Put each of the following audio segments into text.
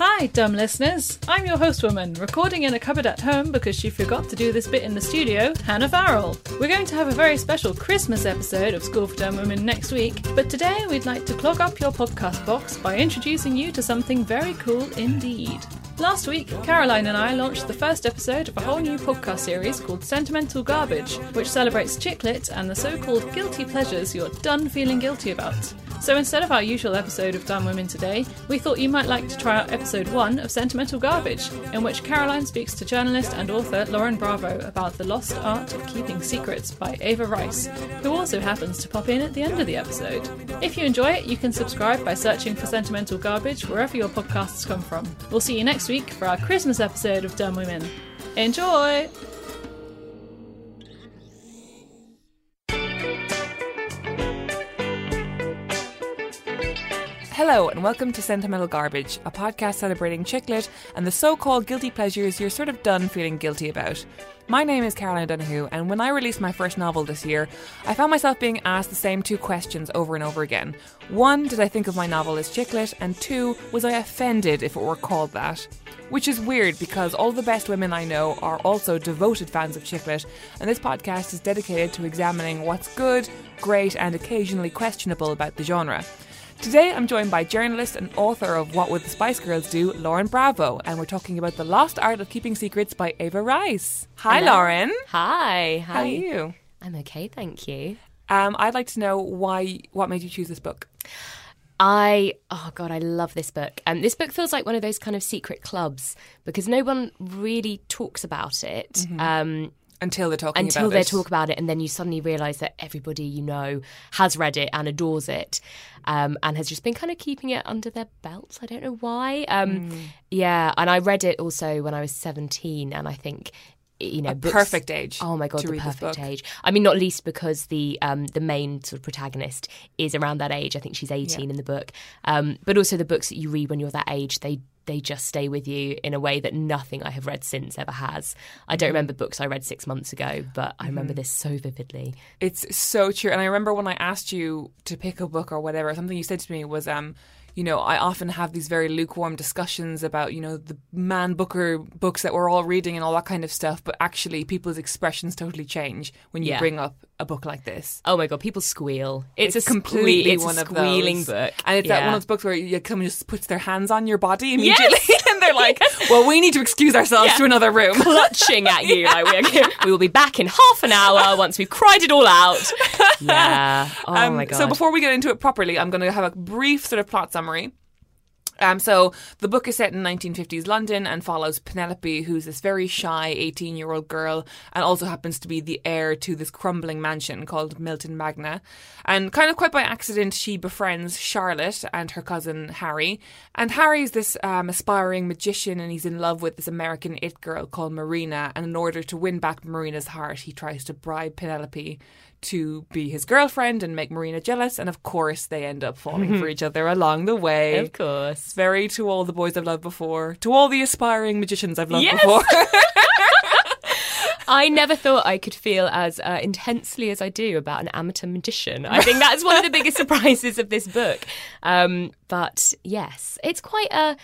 Hi, dumb listeners. I'm your host woman, recording in a cupboard at home because she forgot to do this bit in the studio, Hannah Varrall. We're going to have a very special Christmas episode of School for Dumb Women next week, but today we'd like to clog up your podcast box by introducing you to something very cool indeed. Last week, Caroline and I launched the first episode of a whole new podcast series called Sentimental Garbage, which celebrates chicklit and the so called guilty pleasures you're done feeling guilty about. So instead of our usual episode of Dumb Women today, we thought you might like to try out episode one of Sentimental Garbage, in which Caroline speaks to journalist and author Lauren Bravo about the lost art of keeping secrets by Eva Rice, who also happens to pop in at the end of the episode. If you enjoy it, you can subscribe by searching for Sentimental Garbage wherever your podcasts come from. We'll see you next week for our Christmas episode of Dumb Women. Enjoy! Hello, and welcome to Sentimental Garbage, a podcast celebrating chicklit and the so called guilty pleasures you're sort of done feeling guilty about. My name is Caroline O'Donoghue, and when I released my first novel this year, I found myself being asked the same two questions over and over again. One, did I think of my novel as chicklit? And two, was I offended if it were called that? Which is weird because all the best women I know are also devoted fans of chicklit, and this podcast is dedicated to examining what's good, great, and occasionally questionable about the genre. Today I'm joined by journalist and author of What Would the Spice Girls Do, Lauren Bravo, and we're talking about The Lost Art of Keeping Secrets by Eva Rice. Hi, Hello. Lauren. Hi, hi. How are you? I'm okay, thank you. Um, I'd like to know why, what made you choose this book? I oh god, I love this book. And this book feels like one of those kind of secret clubs because no one really talks about it. Um, Until they're talking until about they it. talk about it, and then you suddenly realise that everybody you know has read it and adores it, um, and has just been kind of keeping it under their belts. I don't know why. Um, Hmm. Yeah, and I read it also when I was seventeen, and I think you know, books- perfect age Oh my god, the this perfect age. I mean, not least because the um, the main sort of protagonist is around that age. I think she's eighteen in the book, um, but also the books that you read when you're that age, they they just stay with you in a way that nothing I have read since ever has. I Mm-hmm. don't remember books I read six months ago, but I remember this so vividly. It's so true. And I remember when I asked you to pick a book or whatever, something you said to me was, um, you know, I often have these very lukewarm discussions about, you know, the man booker books that we're all reading and all that kind of stuff. But actually, people's expressions totally change when you Yeah. bring up a book like this. Oh my god, people squeal. It's, a completely it's one a of squealing those. book, and it's that one of those books where you come and just puts their hands on your body immediately, and they're like, "Well, we need to excuse ourselves Yeah. to another room." clutching at you. Like we, we will be back in half an hour once we've cried it all out. Yeah. Oh Um, my god. So before we get into it properly, I'm going to have a brief sort of plot summary. Um, so the book is set in 1950s London and follows Penelope, who's this very shy 18 year old girl and also happens to be the heir to this crumbling mansion called Milton Magna. And kind of quite by accident, she befriends Charlotte and her cousin Harry. And Harry's this um, aspiring magician and he's in love with this American it girl called Marina. And in order to win back Marina's heart, he tries to bribe Penelope to be his girlfriend and make Marina jealous. And of course, they end up falling for each other along the way. of course. It's very to all the boys I've loved before, to all the aspiring magicians I've loved Yes. before. I never thought I could feel as uh, intensely as I do about an amateur magician. I think that's one of the biggest surprises of this book. Um, but yes, it's quite a.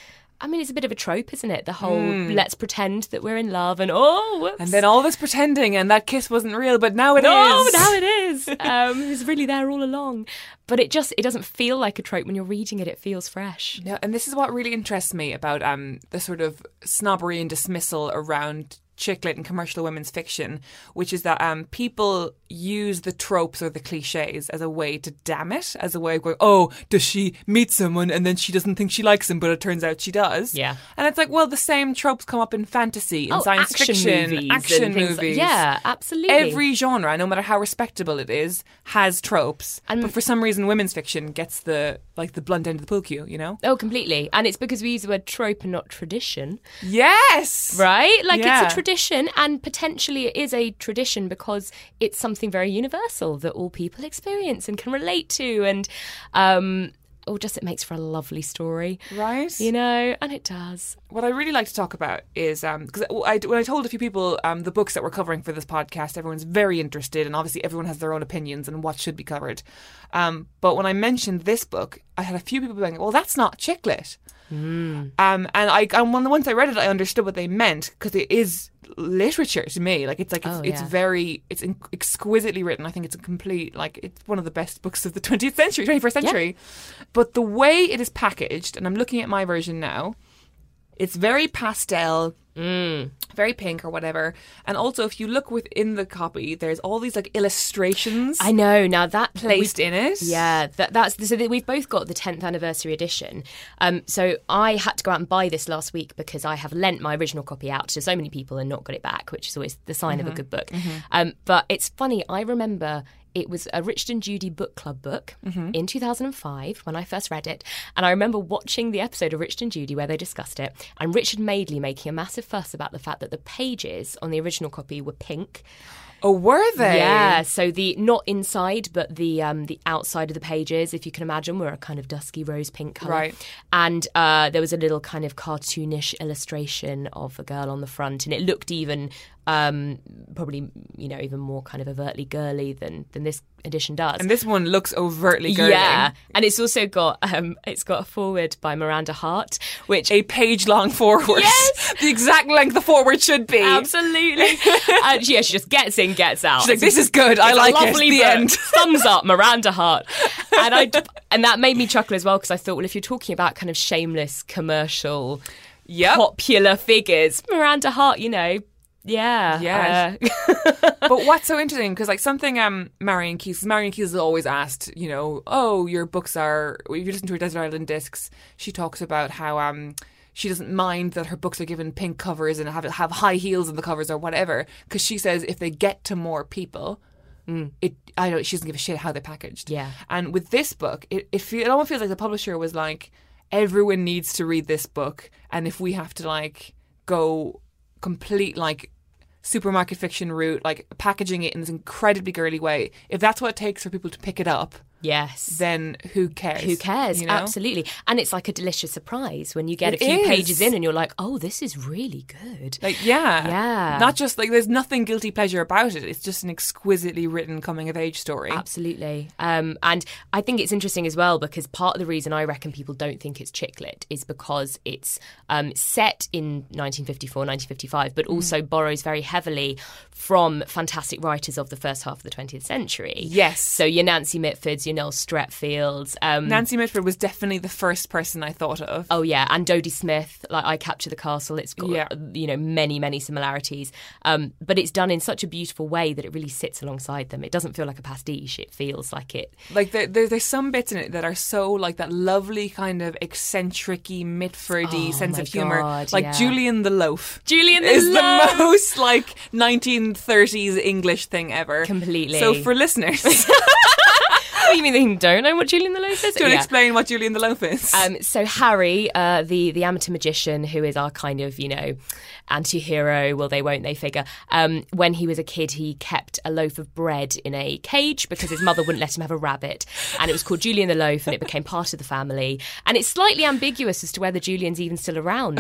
I mean, it's a bit of a trope, isn't it? The whole let's pretend that we're in love and oh, whoops. And then all this pretending, and that kiss wasn't real, but now it is. no, now it is. Um, it was really there all along. But it just it doesn't feel like a trope when you're reading it. It feels fresh. Yeah, and this is what really interests me about um, the sort of snobbery and dismissal around chick lit and commercial women's fiction, which is that um, people use the tropes or the cliches as a way to damn it, as a way of going, oh, does she meet someone and then she doesn't think she likes him, but it turns out she does. Yeah. And it's like, well, the same tropes come up in fantasy, in Oh, science action fiction, movies action things like- movies. yeah, absolutely. Every genre, no matter how respectable it is, has tropes. And- but for some reason, women's fiction gets the like the blunt end of the pool cue, you know? Oh, completely. And it's because we use the word trope and not tradition. Yes. right? Like Yeah. it's a tradition, and potentially it is a tradition because it's something very universal that all people experience and can relate to, and um, or just it makes for a lovely story, Right. you know? And it does. What I really like to talk about is because I, when I told a few people um, the books that we're covering for this podcast, everyone's very interested, and obviously everyone has their own opinions on what should be covered. Um, but when I mentioned this book, I had a few people going, "Well, that's not chick lit." Um, and I, and when once I read it, I understood what they meant because it is literature to me. Like it's like it's, Oh, it's very it's in, exquisitely written. I think it's a complete like it's one of the best books of the 20th century, 21st century. But the way it is packaged, and I'm looking at my version now, it's very pastel, very pink or whatever. And also, if you look within the copy, there's all these like illustrations I know. Now that placed in it. Yeah, that, that's so we've both got the 10th anniversary edition. Um, so I had to go out and buy this last week because I have lent my original copy out to so many people and not got it back, which is always the sign of a good book. Um, but it's funny. I remember. It was a Richard and Judy book club book in 2005 when I first read it. And I remember watching the episode of Richard and Judy where they discussed it, and Richard Madeley making a massive fuss about the fact that the pages on the original copy were pink. Oh, were they? Yeah, so the not inside, but the um, the outside of the pages, if you can imagine, were a kind of dusky rose pink color. Right. And uh, there was a little kind of cartoonish illustration of a girl on the front, and it looked even um, probably you know even more kind of overtly girly than than this edition does. And this one looks overtly girly. Yeah, and it's also got um, it's got a forward by Miranda Hart, which A page long forward. Yes! the exact length the forward should be. Absolutely. and yeah, she just gets in, gets out. She's like, this is good. I like it. lovely The book. end. Thumbs up, Miranda Hart. And I and that made me chuckle as well because I thought, well, if you're talking about kind of shameless commercial, Yep. popular figures, Miranda Hart, you know, yeah, Yeah. uh, but what's so interesting because like something um Marian Keyes Marian Keyes is always asked you know oh your books are if you listen to her Desert Island Discs she talks about how um she doesn't mind that her books are given pink covers and have have high heels in the covers or whatever because she says if they get to more people it I don't she doesn't give a shit how they're packaged Yeah. and with this book it it, feel, it almost feels like the publisher was like everyone needs to read this book and if we have to like go complete like supermarket fiction route, like packaging it in this incredibly girly way, if that's what it takes for people to pick it up, yes. then who cares? Who cares? You know? Absolutely. And it's like a delicious surprise when you get It a few is. pages in and you're like, oh, this is really good. Like yeah, Yeah. Not just like there's nothing guilty pleasure about it. It's just an exquisitely written coming of age story. Absolutely. Um, and I think it's interesting as well because part of the reason I reckon people don't think it's chick lit is because it's um, set in 1954, 1955, but also borrows very heavily from fantastic writers of the first half of the 20th century. Yes. So your Nancy Mitfords, your Noel Streatfeilds. Um, Nancy Mitford was definitely the first person I thought of. Oh yeah, and Dodie Smith, like I Capture the Castle. It's got Yeah. you know many many similarities, um, but it's done in such a beautiful way that it really sits alongside them. It doesn't feel like a pastiche. It feels like it. Like there, there, there's some bits in it that are so like that lovely kind of eccentric-y, Mitfordy Oh, sense of humor, God, like yeah. Julian the Loaf. Julian the is Loaf! the most like 1930s English thing ever. Completely. So for listeners, you mean they don't know what Julian the Loaf is? do you want to Yeah. explain what Julian the Loaf is? Um, so Harry, uh, the the amateur magician, who is our kind of you know anti-hero, will they won't they figure. Um, when he was a kid, he kept a loaf of bread in a cage because his mother wouldn't let him have a rabbit, and it was called Julian the Loaf, and it became part of the family. And it's slightly ambiguous as to whether Julian's even still around.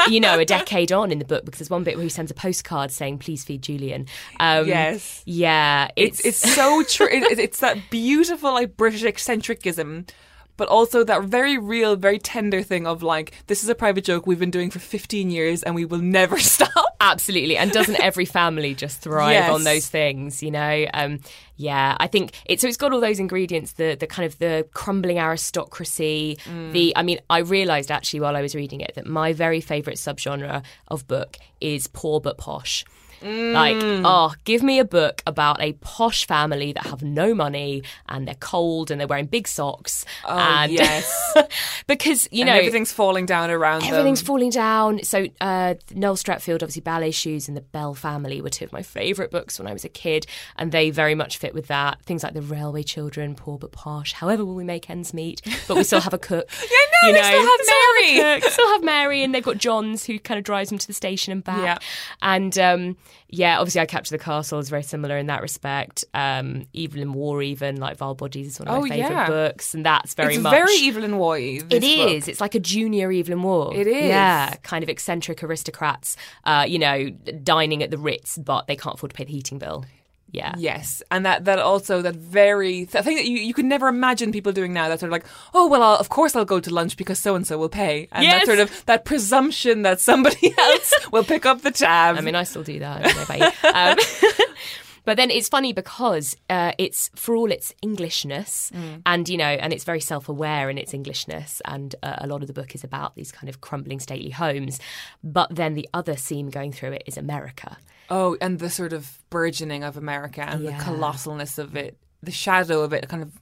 You know, a decade on in the book, because there's one bit where he sends a postcard saying, "Please feed Julian." Um, Yes. yeah, it's it's so true. It- it's that beautiful like British eccentricism, but also that very real, very tender thing of like, this is a private joke we've been doing for 15 years and we will never stop. Absolutely. And doesn't every family just thrive Yes. on those things, you know? Um, yeah, I think it's so it's got all those ingredients, the the kind of the crumbling aristocracy, Mm. the I mean, I realised actually while I was reading it that my very favourite subgenre of book is poor but posh. Like, Mm. oh, give me a book about a posh family that have no money and they're cold and they're wearing big socks. Oh, and yes. because, you And know, everything's falling down around Everything's them. falling down. So uh, Noel Streatfeild, obviously Ballet Shoes and The Bell Family were two of my favourite books when I was a kid, and they very much fit with that. Things like The Railway Children, Poor but Posh. However, will we make ends meet? But we still have a cook. Yeah, no, they still have Mary. a cook, still have Mary, and they've got Johns who kind of drives them to the station and back. Yeah. And um, yeah, obviously, I Capture the Castle is very similar in that respect. Um, Evelyn Waugh, even like Vile Bodies, is one of Oh, my favourite yeah. books, and that's very it's much very Evelyn Waugh. it this book. is. It's like a junior Evelyn Waugh. It is. Yeah, kind of eccentric aristocrats, uh, you know, dining at the Ritz, but they can't afford to pay the heating bill. Yeah. Yes, and that that also that very th- thing that you you could never imagine people doing now. That sort of like, oh well, I'll, of course I'll go to lunch because so and so will pay, and that sort of that presumption that somebody else will pick up the tab. I mean, I still do that. I don't know about you. Um, but then it's funny because uh, it's for all its Englishness, and you know, and it's very self-aware in its Englishness, and uh, a lot of the book is about these kind of crumbling stately homes. But then the other theme going through it is America. Oh, and the sort of burgeoning of America and Yeah. the colossalness of it, the shadow of it, kind of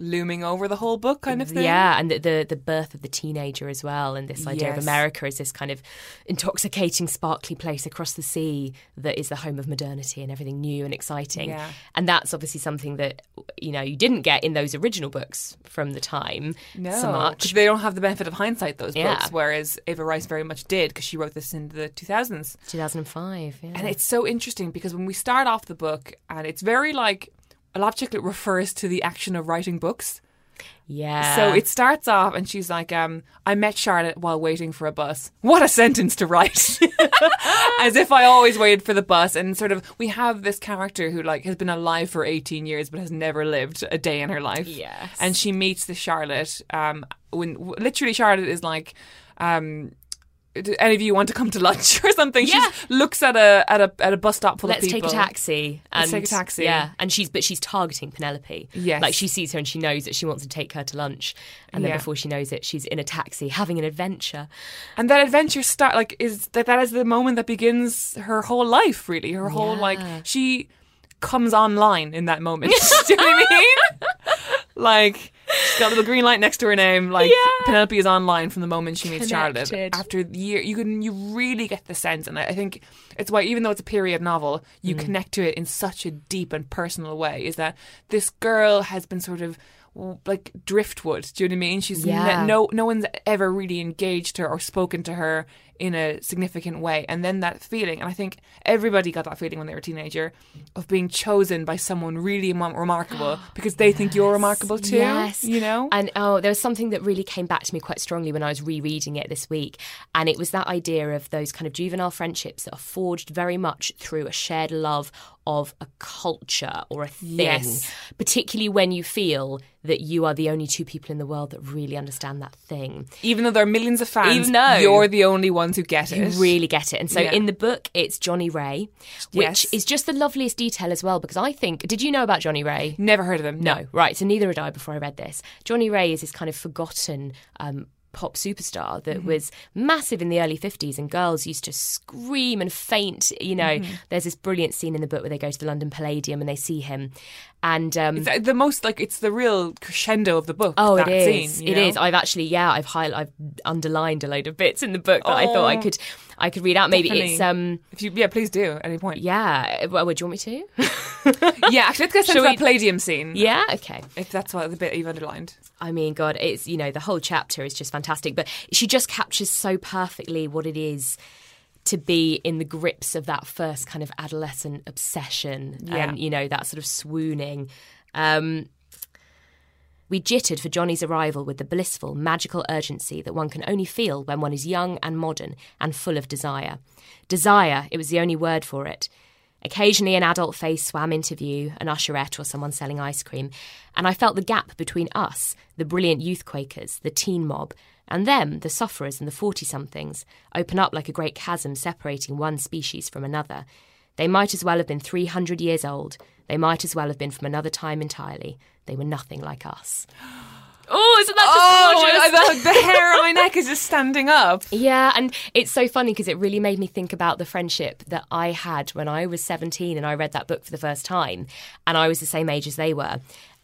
looming over the whole book, kind of thing. Yeah, and the, the the birth of the teenager as well, and this idea of America as this kind of intoxicating, sparkly place across the sea that is the home of modernity and everything new and exciting. Yeah. And that's obviously something that you know you didn't get in those original books from the time No, so much. they don't have the benefit of hindsight. Those Yeah. books, whereas Eva Rice very much did because she wrote this in the two thousands. 2005, yeah. And it's so interesting because when we start off the book, and it's very like a lot of chicklit refers to the action of writing books. yeah. So it starts off, and she's like, um, "I met Charlotte while waiting for a bus. What a sentence to write! As if I always waited for the bus." And sort of, we have this character who like has been alive for eighteen years, but has never lived a day in her life. Yes. And she meets the Charlotte. Um, when literally Charlotte is like, um. Do any of you want to come to lunch or something? Yeah. She looks at a at a at a bus stop full Let's of people. Let's take a taxi. And, Let's take a taxi. Yeah, and she's but she's targeting Penelope. Yes. like she sees her and she knows that she wants to take her to lunch, and then Yeah. before she knows it, she's in a taxi having an adventure. And that adventure start like is that that is the moment that begins her whole life. Really, her whole like she comes online in that moment. Do you know what I mean? like got a little green light next to her name. Like Yeah. Penelope is online from the moment she meets Charlotte. After the year, you can you really get the sense, and I I think it's why even though it's a period novel, you Mm. connect to it in such a deep and personal way. Is that this girl has been sort of like driftwood. Do you know what I mean? She's ne- no no one's ever really engaged her or spoken to her in a significant way. And then that feeling, and I think everybody got that feeling when they were a teenager of being chosen by someone really remarkable because they think you're remarkable too. Yes. You know? And oh, there was something that really came back to me quite strongly when I was rereading it this week. And it was that idea of those kind of juvenile friendships that are forged very much through a shared love of a culture or a thing. Yes. Particularly when you feel that you are the only two people in the world that really understand that thing. Even though there are millions of fans, Even though- you're the only ones who get it. You really get it. And so Yeah. in the book, it's Johnnie Ray, which Yes. is just the loveliest detail as well. Because I think, did you know about Johnnie Ray? Never heard of them. No, right. So neither had I before I read this. Johnnie Ray is this kind of forgotten um, pop superstar that mm-hmm. was massive in the early 50s, and girls used to scream and faint. You know, mm-hmm. there's this brilliant scene in the book where they go to the London Palladium and they see him. And um, It's uh, the most like it's the real crescendo of the book. Oh, that it is. Scene, It know? is. I've actually, yeah, I've highlighted, I've underlined a load of bits in the book that I thought I Oh. could, I could read out. Maybe Definitely. it's, um, If you, yeah, please do at any point. yeah. Well, would you want me to? yeah. Actually, let's Shall into that Palladium scene. yeah. Okay. If that's what the bit you've underlined. I mean, God, it's you know the whole chapter is just fantastic, but she just captures so perfectly what it is to be in the grips of that first kind of adolescent obsession Yeah. and you know that sort of swooning. Um, we jittered for Johnny's arrival with the blissful, magical urgency that one can only feel when one is young and modern and full of desire. Desire, it was the only word for it. Occasionally, an adult face swam into view, an usherette or someone selling ice cream, and I felt the gap between us, the brilliant youth Quakers, the teen mob, and them, the sufferers and the 40 somethings, open up like a great chasm separating one species from another. They might as well have been 300 years old. They might as well have been from another time entirely. They were nothing like us. Oh, isn't that just Oh, gorgeous? I- the, the hair on my neck is just standing up. Yeah, and it's so funny because it really made me think about the friendship that I had when I was 17 and I read that book for the first time. And I was the same age as they were.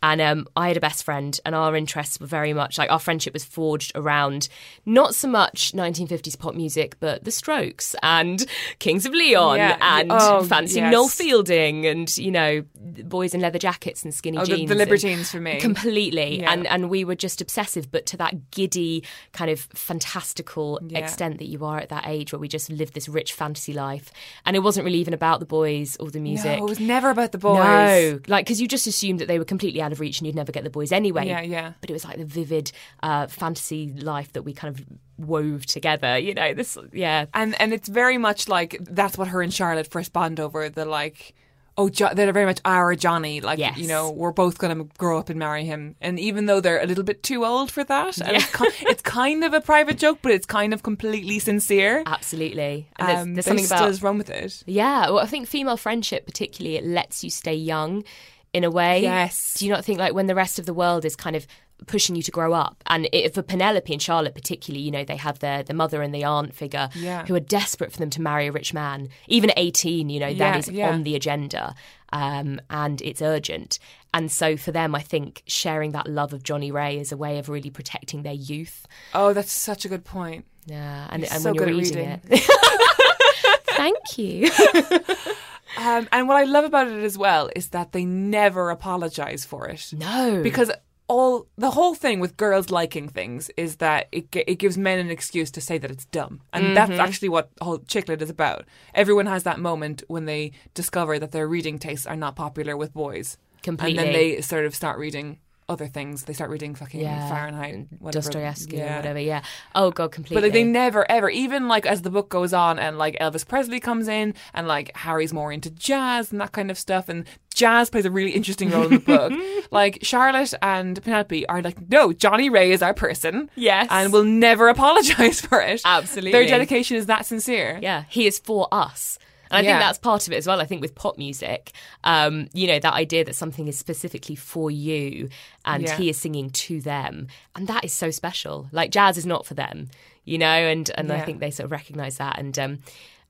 And um, I had a best friend, and our interests were very much like our friendship was forged around not so much 1950s pop music, but The Strokes and Kings of Leon Yeah. and Oh, fancy yes. Noel Fielding and, you know, boys in leather jackets and skinny Oh, jeans. the and- Libertines for me. Completely. Yeah. And, and we were just obsessive, but to that giddy, kind of fantastical Yeah. extent that you are at that age where we just lived this rich fantasy life. And it wasn't really even about the boys or the music. No, it was never about the boys. No, like because you just assumed that they were completely out of reach and you'd never get the boys anyway. Yeah, yeah. But it was like the vivid uh, fantasy life that we kind of wove together. You know, this, yeah, and and it's very much like that's what her and Charlotte first bond over. The like, oh, jo- they're very much our Johnny. Like, Yes. you know, we're both going to grow up and marry him. And even though they're a little bit too old for that, and it's, ki- it's kind of a private joke, but it's kind of completely sincere. absolutely. And there's, Um, there's something still about run with it. Yeah, well, I think female friendship, particularly, it lets you stay young in a way. Yes. Do you not think, like, when the rest of the world is kind of pushing you to grow up, and it, for Penelope and Charlotte, particularly, you know, they have their the mother and the aunt figure Yeah. who are desperate for them to marry a rich man. Even at 18, you know, Yeah, that is yeah. on the agenda. Um, and it's urgent. And so for them, I think sharing that love of Johnnie Ray is a way of really protecting their youth. Oh, that's such a good point. Yeah, and, You're and so when you're good at reading, reading. it. Thank you. Um, and what I love about it as well is that they never apologize for it. No. because all the whole thing with girls liking things is that it it gives men an excuse to say that it's dumb, and that's actually what whole chicklit is about. Everyone has that moment when they discover that their reading tastes are not popular with boys, Completely. and then they sort of start reading other things. They start reading fucking yeah. Fahrenheit, whatever. Dostoevsky Yeah. or whatever. Yeah. Oh god, completely. But like, they never ever, even like as the book goes on, and like Elvis Presley comes in, and like Harry's more into jazz and that kind of stuff, and jazz plays a really interesting role in the book. like Charlotte and Penelope are like, no, Johnnie Ray is our person, Yes. and will never apologize for it. Absolutely. their dedication is that sincere. yeah, he is for us. And I Yeah. think that's part of it as well. I think with pop music, um, you know, that idea that something is specifically for you and Yeah. he is singing to them. And that is so special. Like jazz is not for them, you know, and, and I think they sort of recognize that. And um,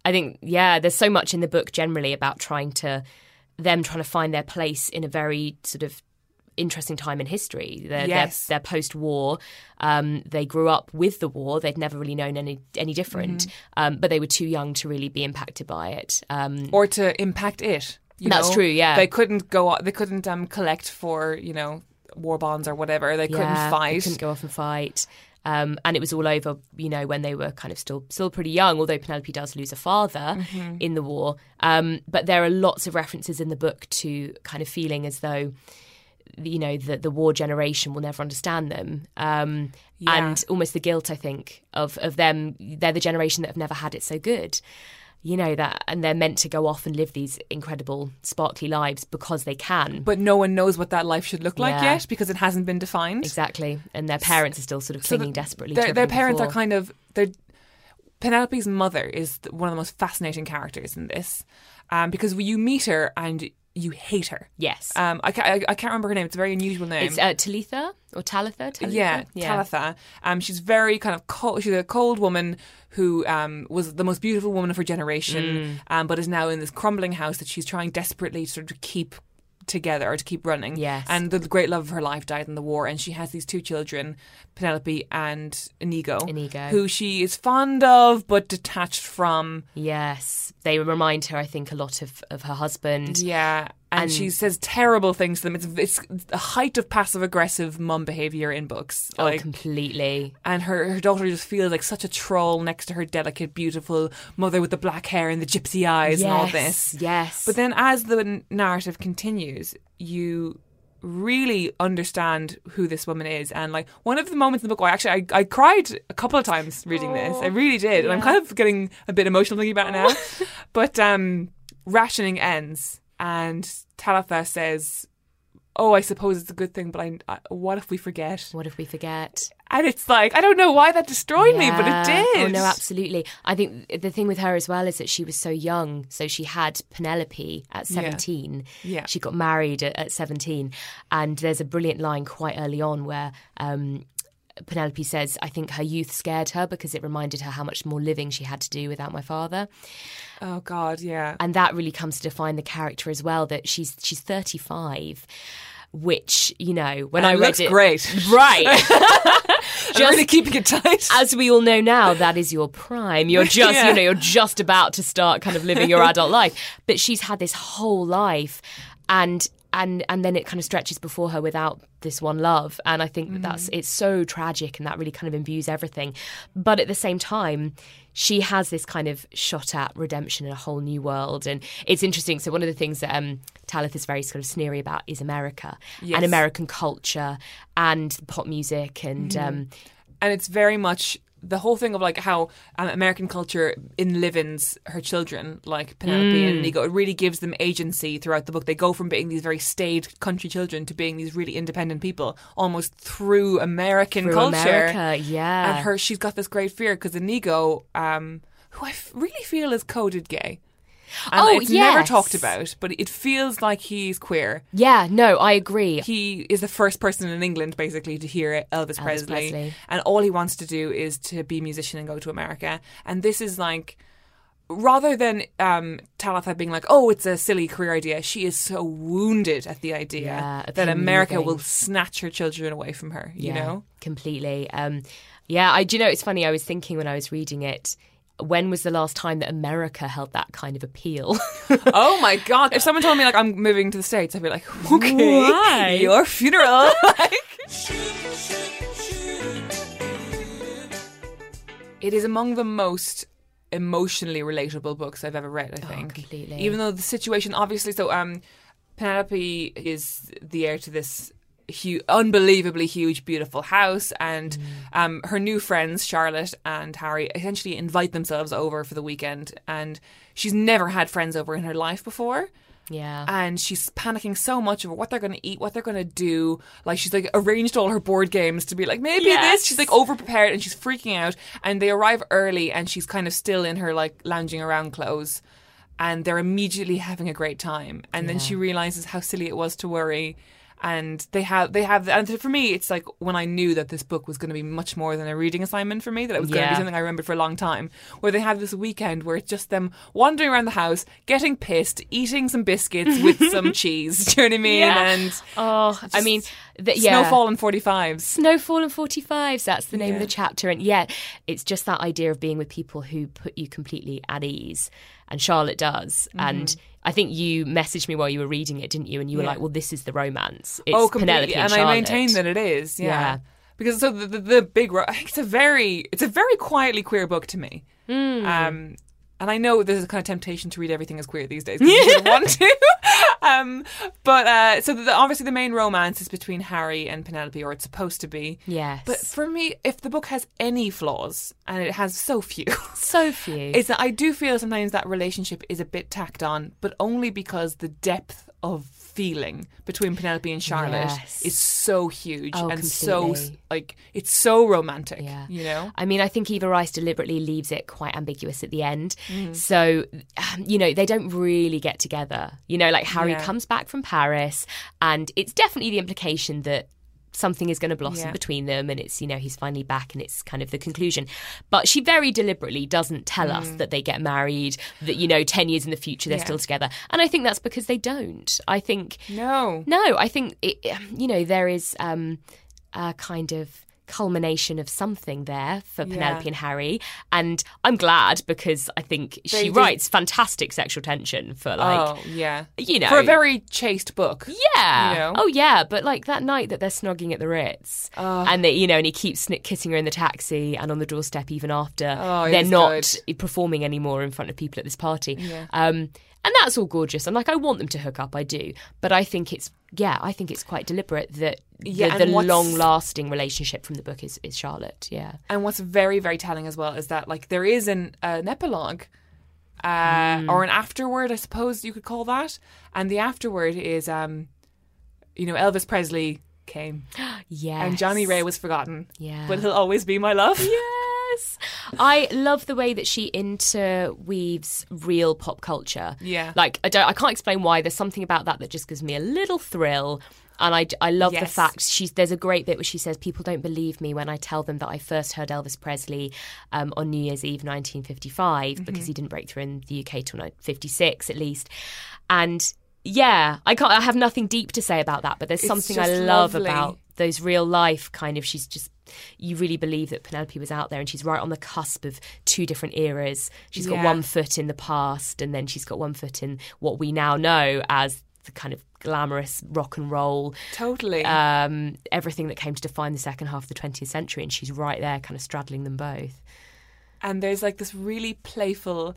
I think, yeah, there's so much in the book generally about trying to, them trying to find their place in a very sort of interesting time in history. They're, Yes. they're, they're post-war. Um, they grew up with the war. They'd never really known any any different, Mm-hmm. um, but they were too young to really be impacted by it. Um, or to impact it. you That's know? true, yeah. they couldn't go. They couldn't um, collect for you know war bonds or whatever. They couldn't fight. They couldn't go off and fight. Um, and it was all over, you know, when they were kind of still still pretty young. Although Penelope does lose a father Mm-hmm. in the war, um, but there are lots of references in the book to kind of feeling as though, you know, the the war generation will never understand them, um, Yeah. and almost the guilt I think of of them. They're the generation that have never had it so good. You know that, and they're meant to go off and live these incredible, sparkly lives because they can. but no one knows what that life should look like Yeah. yet because it hasn't been defined. Exactly, and their parents are still sort of So clinging the- desperately. Their, to their parents are kind of they're Penelope's mother is one of the most fascinating characters in this, um, because you meet her and you hate her. yes. Um, I can't, I, I can't remember her name. It's a very unusual name. it's uh, Talitha or Talitha. Talitha? yeah, Talitha. Um, she's very kind of cold. She's a cold woman who um, was the most beautiful woman of her generation, Mm. um, but is now in this crumbling house that she's trying desperately to sort of keep together or to keep running. Yes. And the great love of her life died in the war, and she has these two children, Penelope and Inigo, Inigo. who she is fond of but detached from. Yes, they remind her, I think, a lot of, of her husband. Yeah. And, And- she says terrible things to them. It's it's the height of passive aggressive mum behavior in books. Oh, Like completely. and her, her daughter just feels like such a troll next to her delicate, beautiful mother with the black hair and the gypsy eyes and all this. Yes. But then, as the narrative continues, you really understand who this woman is. And like one of the moments in the book, where I actually I, I cried a couple of times reading this. I really did, and I'm kind of getting a bit emotional thinking about it now. but um, rationing ends, and Talitha says, "Oh, I suppose it's a good thing, but I, I what if we forget?" What if we forget? And it's like I don't know why that destroyed me, but it did. Oh no, absolutely. I think the thing with her as well is that she was so young. So she had Penelope at seventeen. Yeah. She got married at, at seventeen, and there's a brilliant line quite early on where. Um, Penelope says, I think her youth scared her because it reminded her how much more living she had to do without my father. Oh God, yeah. And that really comes to define the character as well, that she's she's 35, which, you know, when And I read looks it. great. Right. Just really keeping it tight. as we all know now, that is your prime. You're just, Yeah. you know, you're just about to start kind of living your adult life. But she's had this whole life, and and and then it kind of stretches before her without this one love. And I think that that's it's so tragic, and that really kind of imbues everything. But at the same time. She has this kind of shot at redemption in a whole new world, and it's interesting. So one of the things that um, Talitha is very sort of sneery about is America Yes. and American culture and pop music, and um, and it's very much the whole thing of like how um, American culture enlivens her children, like Penelope and Inigo. It really gives them agency throughout the book. They go from being these very staid country children to being these really independent people, almost through American Through culture. America, yeah. And her, she's got this great fear because Inigo, um, who I f- really feel is coded gay. And Oh, it's never talked about, but it feels like he's queer. Yeah, no, I agree. He is the first person in England, basically, to hear Elvis, Presley, Presley. and all he wants to do is to be a musician and go to America. And this is like, rather than um, Talitha being like, "Oh, it's a silly career idea," she is so wounded at the idea Yeah, that America will snatch her children away from her. You yeah, know, completely. Um, yeah, I do you know it's funny. I was thinking when I was reading it. When was the last time that America held that kind of appeal? oh my god! If someone told me like I'm moving to the states, I'd be like, "Okay, Why? your funeral." Like- it is among the most emotionally relatable books I've ever read. I think, completely. even though the situation obviously so um, Penelope is the heir to this. Huge, unbelievably huge, beautiful house, and um, her new friends Charlotte and Harry essentially invite themselves over for the weekend. And she's never had friends over in her life before, yeah, and she's panicking so much over what they're going to eat, what they're going to do. Like she's like arranged all her board games to be like maybe Yes. this. She's like over prepared and she's freaking out. And they arrive early and she's kind of still in her like lounging around clothes, and they're immediately having a great time. And then she realizes how silly it was to worry. And they have, they have, and for me, it's like when I knew that this book was going to be much more than a reading assignment for me, that it was going to be something I remembered for a long time. Where they have this weekend where it's just them wandering around the house, getting pissed, eating some biscuits with some cheese. Do you know what I mean? Yeah. And oh, I mean, the, yeah. Snowfall and 45s. Snowfall and 45s, that's the name of the chapter. And yeah, it's just that idea of being with people who put you completely at ease. And Charlotte does. Mm-hmm. And I think you messaged me while you were reading it, didn't you? And you were Yeah. like, well, this is the romance. It's oh, completely. Penelope and, and I maintain that it is. Yeah. Yeah. Because so the, the, the big, ro- I think it's a very, it's a very quietly queer book to me. Hmm. Um, and I know there's a kind of temptation to read everything as queer these days. you want to. um, but uh, so the, obviously the main romance is between Harry and Penelope, or it's supposed to be. Yes. But for me, if the book has any flaws, and it has so few, so few. is that I do feel sometimes that relationship is a bit tacked on, but only because the depth of feeling between Penelope and Charlotte Yes. is so huge Oh, and so like it's so romantic. Yeah. You know? I mean, I think Eva Rice deliberately leaves it quite ambiguous at the end. Mm-hmm. So, um, you know, they don't really get together. You know, like Harry Yeah. comes back from Paris, and it's definitely the implication that something is going to blossom Yeah. between them and it's you know he's finally back and it's kind of the conclusion but she very deliberately doesn't tell us that they get married that you know 10 years in the future they're Mm. Yeah. still together and i think that's because they don't i think No. no, I think it, you know there is um, a kind of culmination of something there for Yeah. Penelope and Harry, and I'm glad because I think They she did- writes fantastic sexual tension for like. oh yeah. you know- For a very chaste book. yeah. you know? Oh, yeah. But like that night that they're snogging at the Ritz, and they, you know, and he keeps kissing her in the taxi and on the doorstep even after Oh, they're not good. performing anymore in front of people at this party. Yeah. Um, and that's all gorgeous. And like, I want them to hook up. I do. But I think it's yeah. I think it's quite deliberate that Yeah, the, the long-lasting relationship from the book is is Charlotte. Yeah. And what's very, very telling as well is that like there is an an epilogue uh, Hmm. or an afterword, I suppose you could call that. And the afterword is, um, you know, Elvis Presley came Yes. and Johnnie Ray was forgotten. Yeah. But he'll always be my love. Yes. I love the way that she interweaves real pop culture. Yeah. Like I don't I can't explain why there's something about that that just gives me a little thrill. And I, I love the fact she's there's a great bit where she says people don't believe me when I tell them that I first heard Elvis Presley um, on New Year's Eve 1955 Mm-hmm. because he didn't break through in the UK till 56 at least, and yeah I can't I have nothing deep to say about that but there's It's something I love lovely. about those real life kind of she's just you really believe that Penelope was out there and she's right on the cusp of two different eras. She's got one foot in the past and then she's got one foot in what we now know as the kind of glamorous rock and roll Totally. um, everything that came to define the second half of the 20th century and she's right there kind of straddling them both. and there's like this really playful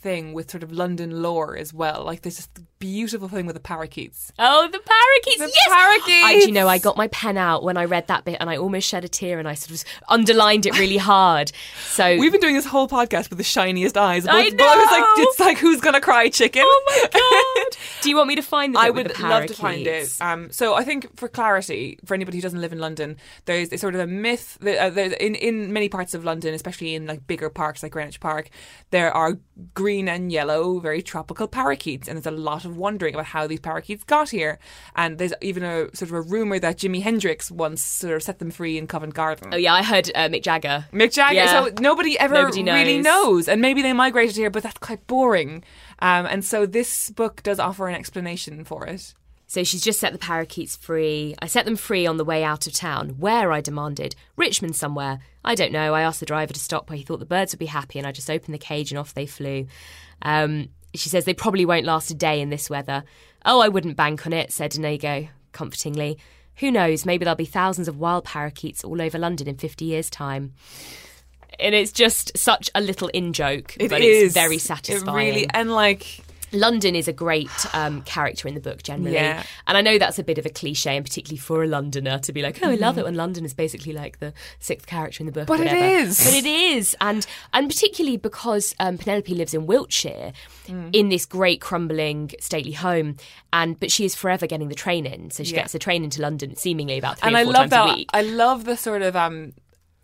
thing with sort of London lore as well. Like there's this beautiful thing with the parakeets. Oh, the parakeets! The yes, parakeets! I, do you know, I got my pen out when I read that bit, and I almost shed a tear, and I sort of underlined it really hard. So We've been doing this whole podcast with the shiniest eyes. But, I but I was like, it's like who's gonna cry, chicken? Oh my god! Do you want me to find the bit I with would the love to find it. Um, so I think for clarity, for anybody who doesn't live in London, there's a sort of a myth that uh, in in many parts of London, especially in like bigger parks like Greenwich Park, there are green and yellow, very tropical parakeets, and there's a lot of wondering about how these parakeets got here. And there's even a sort of a rumor that Jimi Hendrix once sort of set them free in Covent Garden. Oh yeah, I heard uh, Mick Jagger. Mick Jagger. Yeah. So nobody ever Nobody really knows. knows, and maybe they migrated here, but that's quite boring. Um, and so this book does offer an explanation for it. So she's just set the parakeets free. I set them free on the way out of town. Where? I demanded. Richmond somewhere. I don't know. I asked the driver to stop where he thought the birds would be happy, and I just opened the cage and off they flew. Um, she says they probably won't last a day in this weather. Oh, I wouldn't bank on it, said Inigo comfortingly. Who knows? Maybe there'll be thousands of wild parakeets all over London in 50 years' time. And it's just such a little in joke, It but is it's very satisfying. It really and like London is a great um, character in the book generally, Yeah. and I know that's a bit of a cliche, and particularly for a Londoner to be like, "Oh, I love it when London is basically like the sixth character in the book." But it is. but it is, and and particularly because um, Penelope lives in Wiltshire, Mm. in this great crumbling stately home, and but she is forever getting the train in, so she Yeah. gets the train into London seemingly about three and or I four love times a that. week. I love the sort of um.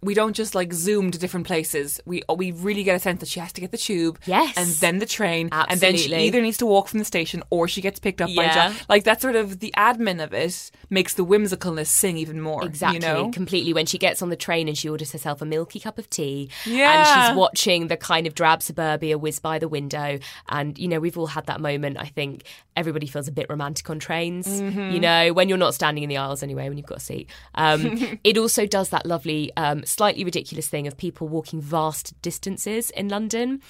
We don't just like zoom to different places. We we really get a sense that she has to get the tube, Yes. and then the train, and then she either needs to walk from the station or she gets picked up by a Yeah. Like that sort of the admin of it makes the whimsicalness sing even more. Exactly, you know? completely. When she gets on the train and she orders herself a milky cup of tea, yeah. and she's watching the kind of drab suburbia whiz by the window, and you know we've all had that moment. I think everybody feels a bit romantic on trains. Mm-hmm. You know, when you're not standing in the aisles anyway, when you've got a seat. Um, it also does that lovely, um, slightly ridiculous thing of people walking vast distances in London.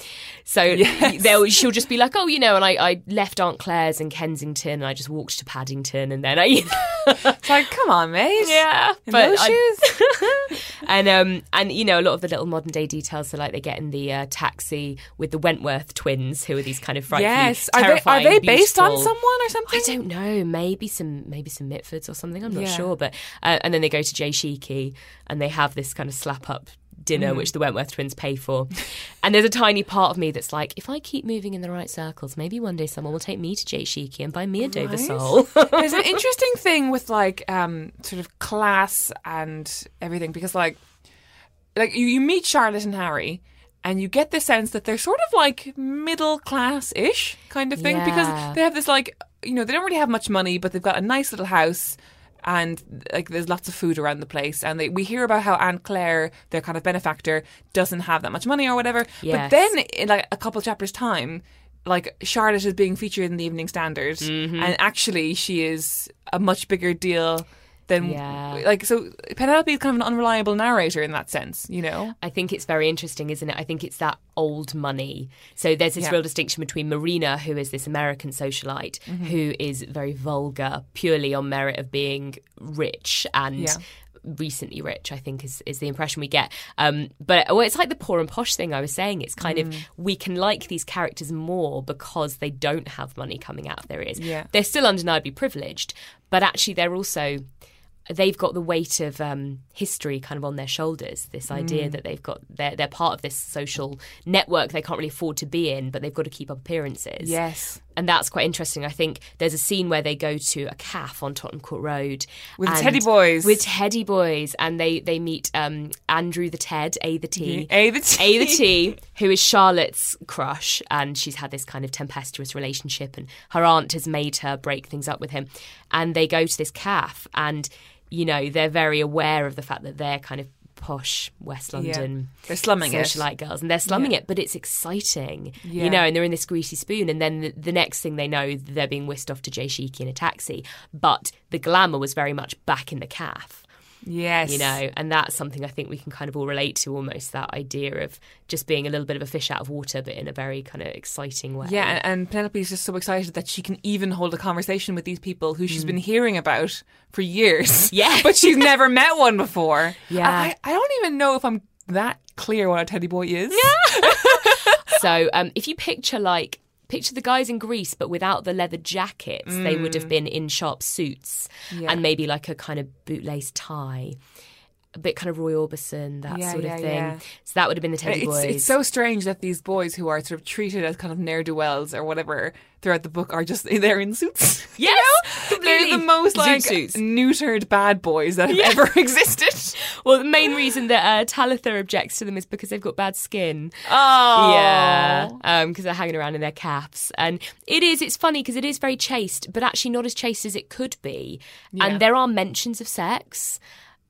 So they'll she'll just be like, oh, you know, and I, I left Aunt Claire's in Kensington, and I just walked to Paddington, and then I. It's like, come on, mate. Yeah, In but I- shoes. and um and you know a lot of the little modern day details so like they get in the uh, taxi with the Wentworth twins who are these kind of frightfully yes. Are they, are they based on someone or something? I don't know. Maybe some, maybe some Mitfords or something. I'm not Yeah. sure. But uh, and then they go to J Sheekey and they have this kind of slap up dinner, Mm. which the Wentworth twins pay for. and there's a tiny part of me that's like, if I keep moving in the right circles, maybe one day someone will take me to J Sheekey and buy me a Dover. Sole. There's an interesting thing with like um sort of class and everything because like like you, you meet Charlotte and Harry and you get the sense that they're sort of like middle class ish kind of thing Yeah. because they have this like you know they don't really have much money but they've got a nice little house and like there's lots of food around the place and they, we hear about how Aunt Claire their kind of benefactor doesn't have that much money or whatever Yes. but then in like a couple chapters time like Charlotte is being featured in the Evening Standard, Mm-hmm. and actually she is a much bigger deal than Yeah. like so. Penelope is kind of an unreliable narrator in that sense, you know. I think it's very interesting, isn't it? I think it's that old money. So there's this Yeah. real distinction between Marina, who is this American socialite, Mm-hmm. who is very vulgar, purely on merit of being rich and. Yeah. Recently rich, I think, is, is the impression we get. Um, but well, it's like the poor and posh thing I was saying. It's kind Mm. of we can like these characters more because they don't have money coming out of their ears. Yeah. They're still undeniably privileged, but actually they're also they've got the weight of um, history kind of on their shoulders. This Mm. idea that they've got they're they're part of this social network they can't really afford to be in, but they've got to keep up appearances. Yes. And that's quite interesting. I think there's a scene where they go to a calf on Tottenham Court Road With teddy boys. with teddy boys, and they they meet um, Andrew the Ted, A the T, A the T. A the T, who is Charlotte's crush, and she's had this kind of tempestuous relationship, and her aunt has made her break things up with him, and they go to this calf, and you know they're very aware of the fact that they're kind of posh West London They're slumming it. socialite girls and they're slumming Yeah. it but it's exciting Yeah. you know and they're in this greasy spoon and then the, the next thing they know they're being whisked off to J Sheekey in a taxi but the glamour was very much back in the calf Yes. you know and that's something i think we can kind of all relate to almost that idea of just being a little bit of a fish out of water but in a very kind of exciting way Yeah, and, and Penelope is just so excited that she can even hold a conversation with these people who she's been hearing about for years. Mm. Yeah. but she's never met one before. Yeah. I, I don't even know if I'm that clear what a teddy boy is. Yeah. so um, if you picture like picture the guys in Grease but without the leather jackets they would have been in sharp suits Mm. Yeah. and maybe like a kind of bootlace tie a bit kind of Roy Orbison that Yeah, sort yeah, of thing yeah. so that would have been the Teddy It's, Boys it's so strange that these boys who are sort of treated as kind of ne'er do wells or whatever throughout the book are just they're in suits. You Yes, know? they're the most like suits. neutered bad boys that have ever existed. well the main reason that uh, Talitha objects to them is because they've got bad skin Oh, Yeah, because they're hanging around in their caps, and it is. It's funny because it is very chaste, but actually not as chaste as it could be. Yeah. And there are mentions of sex,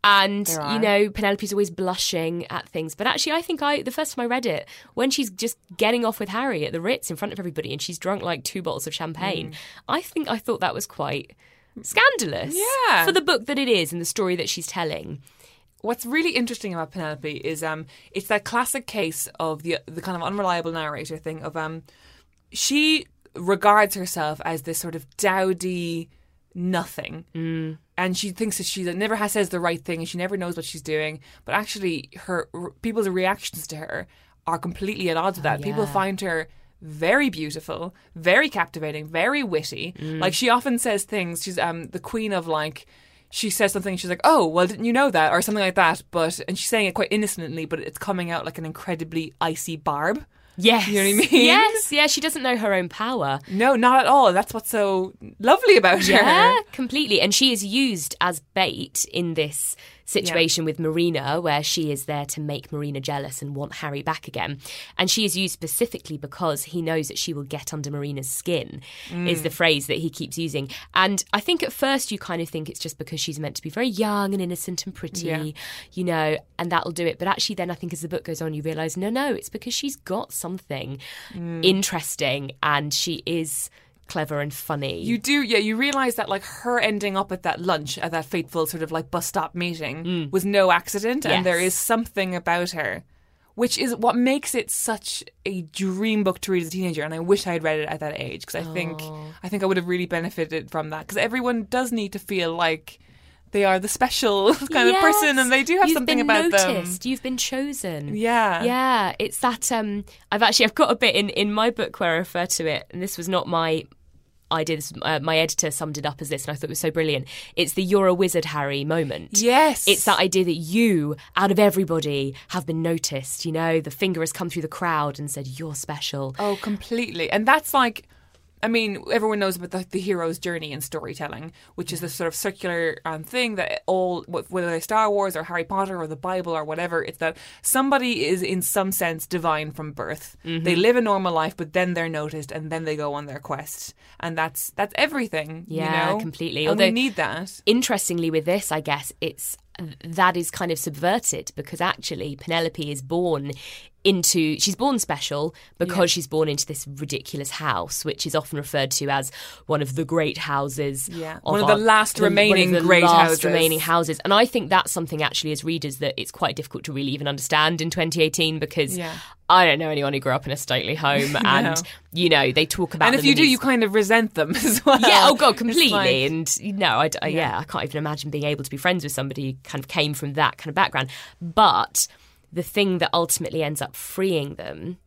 and you know Penelope's always blushing at things. But actually, I think I the first time I read it when she's just getting off with Harry at the Ritz in front of everybody, and she's drunk like two bottles of champagne. Mm. I think I thought that was quite scandalous. Yeah. for the book that it is and the story that she's telling. What's really interesting about Penelope is um it's that classic case of the the kind of unreliable narrator thing of um she regards herself as this sort of dowdy nothing. Mm. And she thinks that she never has says the right thing and she never knows what she's doing, but actually her people's reactions to her are completely at odds with that. People yeah. find her very beautiful, very captivating, very witty. Like she often says things. She's um the queen of like she says something. She's like, "Oh, well, didn't you know that?" or something like that. But and she's saying it quite innocently, but it's coming out like an incredibly icy barb. Yes, You know what I mean? Yes, yeah. She doesn't know her own power. No, not at all. That's what's so lovely about Yeah, her. Yeah, completely. And she is used as bait in this situation with Marina, where she is there to make Marina jealous and want Harry back again. And she is used specifically because he knows that she will get under Marina's skin, is Mm. the phrase that he keeps using. And I think at first you kind of think it's just because she's meant to be very young and innocent and pretty, Yeah. you know, and that'll do it. But actually, then I think as the book goes on, you realise no, no, it's because she's got something Mm. interesting and she is clever and funny. You do, yeah. You realize that like her ending up at that lunch at that fateful sort of like bus stop meeting was no accident, and there Mm. Yes. is something about her. Which is what makes it such a dream book to read as a teenager, and I wish I had read it at that age because I think I think I would have really benefited from that. Because everyone does need to feel like they are the special kind of person, and they do have You've something been about noticed. You've been chosen. Yeah, Yeah, it's that. Um, I've actually I've got a bit in in my book where I refer to it, and this was not my idea. This, uh, my editor summed it up as this, and I thought it was so brilliant. It's the "You're a wizard, Harry" moment. Yes. it's that idea that you, out of everybody, have been noticed. You know, the finger has come through the crowd and said you're special. Oh, completely. And that's like, I mean, everyone knows about the, the hero's journey in storytelling, which is this sort of circular um, thing that all, whether they're Star Wars or Harry Potter or the Bible or whatever, it's that somebody is in some sense divine from birth. Mm-hmm. They live a normal life, but then they're noticed and then they go on their quest. And that's that's everything. Yeah, you know? completely. And Although- we need that. interestingly with this i guess it's that is kind of subverted because actually penelope is born into she's born special because she's born into this ridiculous house which is often referred to as one of the great houses Yeah. of One of the last one of remaining the great last houses. remaining houses and i think that's something actually as readers that it's quite difficult to really even understand in 2018 because Yeah. i don't know anyone who grew up in a stately home and you know they talk about And if you do, these- you kind of resent them as well. yeah, oh god, completely. like- and you know, I, I- yeah. I can't even imagine being able to be friends with somebody who kind of came from that kind of background. But the thing that ultimately ends up freeing them,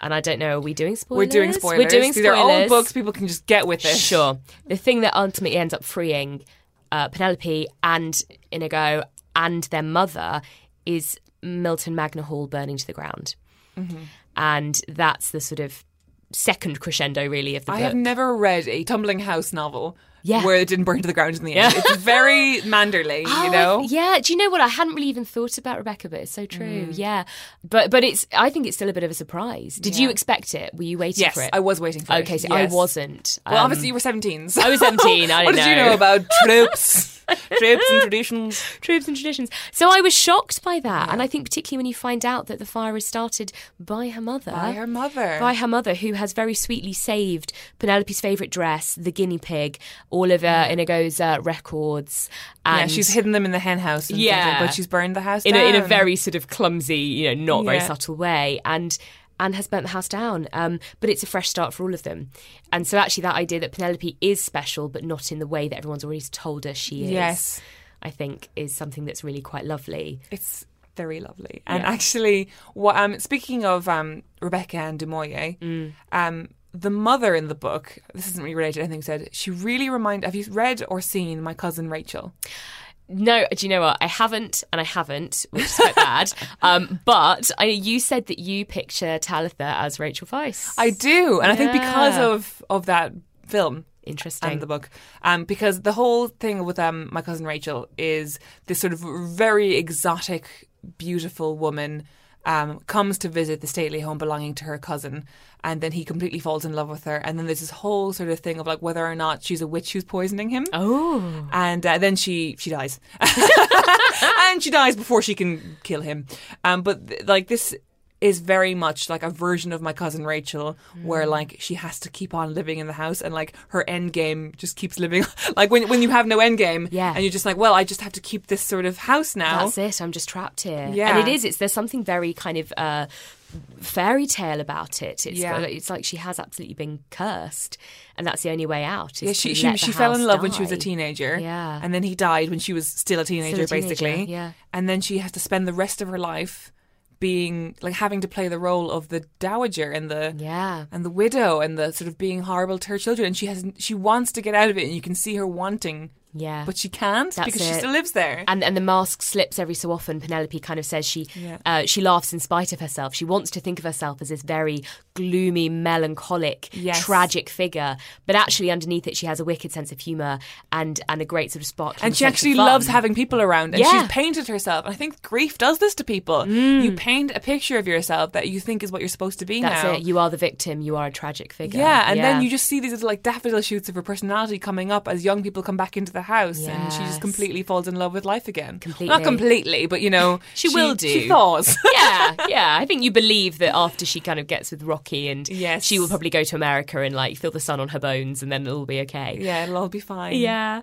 and I don't know, are we doing spoilers? We're doing spoilers. We're doing spoilers. These are old books. People can just get with it. Sure. The thing that ultimately ends up freeing uh, Penelope and Inigo and their mother is Milton Magna Hall burning to the ground. Mm-hmm. And that's the sort of second crescendo, really, of the I book. have never read a Tumbling House novel Yeah. where it didn't burn to the ground in the end. It's very Manderley, Oh, you know? Yeah. Do you know what? I hadn't really even thought about Rebecca, but it's so true. Mm. Yeah. But but it's. I think it's still a bit of a surprise. Did you expect it? Were you waiting Yes, for it? I was waiting for it. Okay, so Yes. I wasn't. Well, Um, obviously you were 17. So. I was 17, I what didn't know. What did you know. about troops? Troops and traditions? Troops and traditions. So I was shocked by that, and I think particularly when you find out that the fire is started by her mother, By her mother. by her mother, who has very sweetly saved Penelope's favourite dress, the guinea pig, all of uh, Inigo's uh, records, and yeah, she's hidden them in the hen house. And Yeah. but she's burned the house in a, in a very sort of clumsy, you know, not very subtle way, and and has burnt the house down. Um, but it's a fresh start for all of them, and so actually that idea that Penelope is special, but not in the way that everyone's already told her she is. Yes. I think is something that's really quite lovely. It's very lovely. And actually, what um, speaking of um, Rebecca and du Maurier, Mm. um, the mother in the book, this isn't really related to anything said, she really remind. Have you read or seen My Cousin Rachel? No, do you know what? I haven't, and I haven't, which is quite bad. Um, but I, you said that you picture Talitha as Rachel Weisz. I do, and I think because of of that film. Interesting. And the book, um, because the whole thing with um, my cousin Rachel is this sort of very exotic, beautiful woman um, comes to visit the stately home belonging to her cousin, and then he completely falls in love with her, and then there's this whole sort of thing of like whether or not she's a witch who's poisoning him. Oh, and uh, then she she dies, and she dies before she can kill him. Um, but th- like this is very much like a version of my cousin Rachel, where like she has to keep on living in the house, and like her end game just keeps living. like when when you have no end game, Yeah. and you're just like, well, I just have to keep this sort of house now. that's it. I'm just trapped here. Yeah. and it is. It's there's something very kind of uh, fairy tale about it. It's Yeah. it's like she has absolutely been cursed, and that's the only way out. Yeah, she she, she fell in love when she was a teenager. Yeah. and then he died when she was still a teenager, teenager, basically. yeah. and then she has to spend the rest of her life being like having to play the role of the dowager and the Yeah. and the widow and the sort of being horrible to her children. And she has she wants to get out of it, and you can see her wanting, Yeah. but she can't That's because she still lives there. and and the mask slips every so often. Penelope kind of says she Yeah. uh, she laughs in spite of herself. She wants to think of herself as this very gloomy, melancholic, Yes. tragic figure, but actually underneath it, she has a wicked sense of humour and and a great sort of spark. and she actually loves having people around, and Yeah. she's painted herself. And I think grief does this to people. You paint a picture of yourself that you think is what you're supposed to be That's now. it. You are the victim. You are a tragic figure. Yeah, and then you just see these little like daffodil shoots of her personality coming up as young people come back into the house, and she just completely falls in love with life again. Completely. not completely, but you know, She will do. She thaws. yeah, yeah. I think you believe that after she kind of gets with Rocky, and Yes. she will probably go to America and like feel the sun on her bones, and then it'll be okay. yeah, it'll all be fine. Yeah.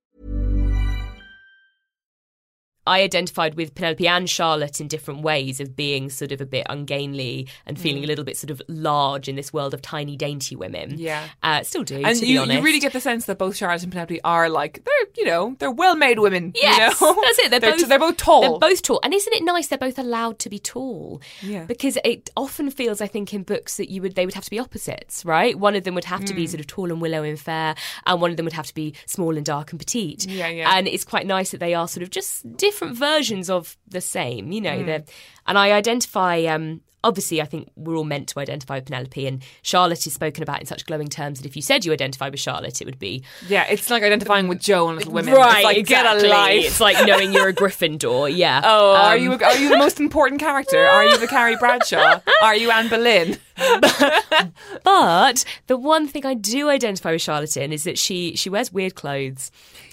I identified with Penelope and Charlotte in different ways of being sort of a bit ungainly and feeling a little bit sort of large in this world of tiny, dainty women. Mm. Yeah. uh, still do. and to you, be honest. you really get the sense that both Charlotte and Penelope are like they're you know they're well made women. Yes, you know? that's it. They're, they're, both they're both tall. They're both tall, and isn't it nice? They're both allowed to be tall. Yeah. Because it often feels, I think, in books that you would they would have to be opposites, right? One of them would have to Hmm. be sort of tall and willow and fair, and one of them would have to be small and dark and petite. Yeah, yeah. And it's quite nice that they are sort of just different versions of the same, you know. Hmm. They're and I identify. Um, Obviously, I think we're all meant to identify with Penelope, and Charlotte is spoken about in such glowing terms that if you said you identify with Charlotte, it would be yeah, it's like identifying with Jo and Little Women. Right, it's like exactly. get a life. It's like knowing you're a Gryffindor. Yeah. Oh, are Um, you are you the most important character? Are you the Carrie Bradshaw? Are you Anne Boleyn? But the one thing I do identify with Charlotte in is that she she wears weird clothes,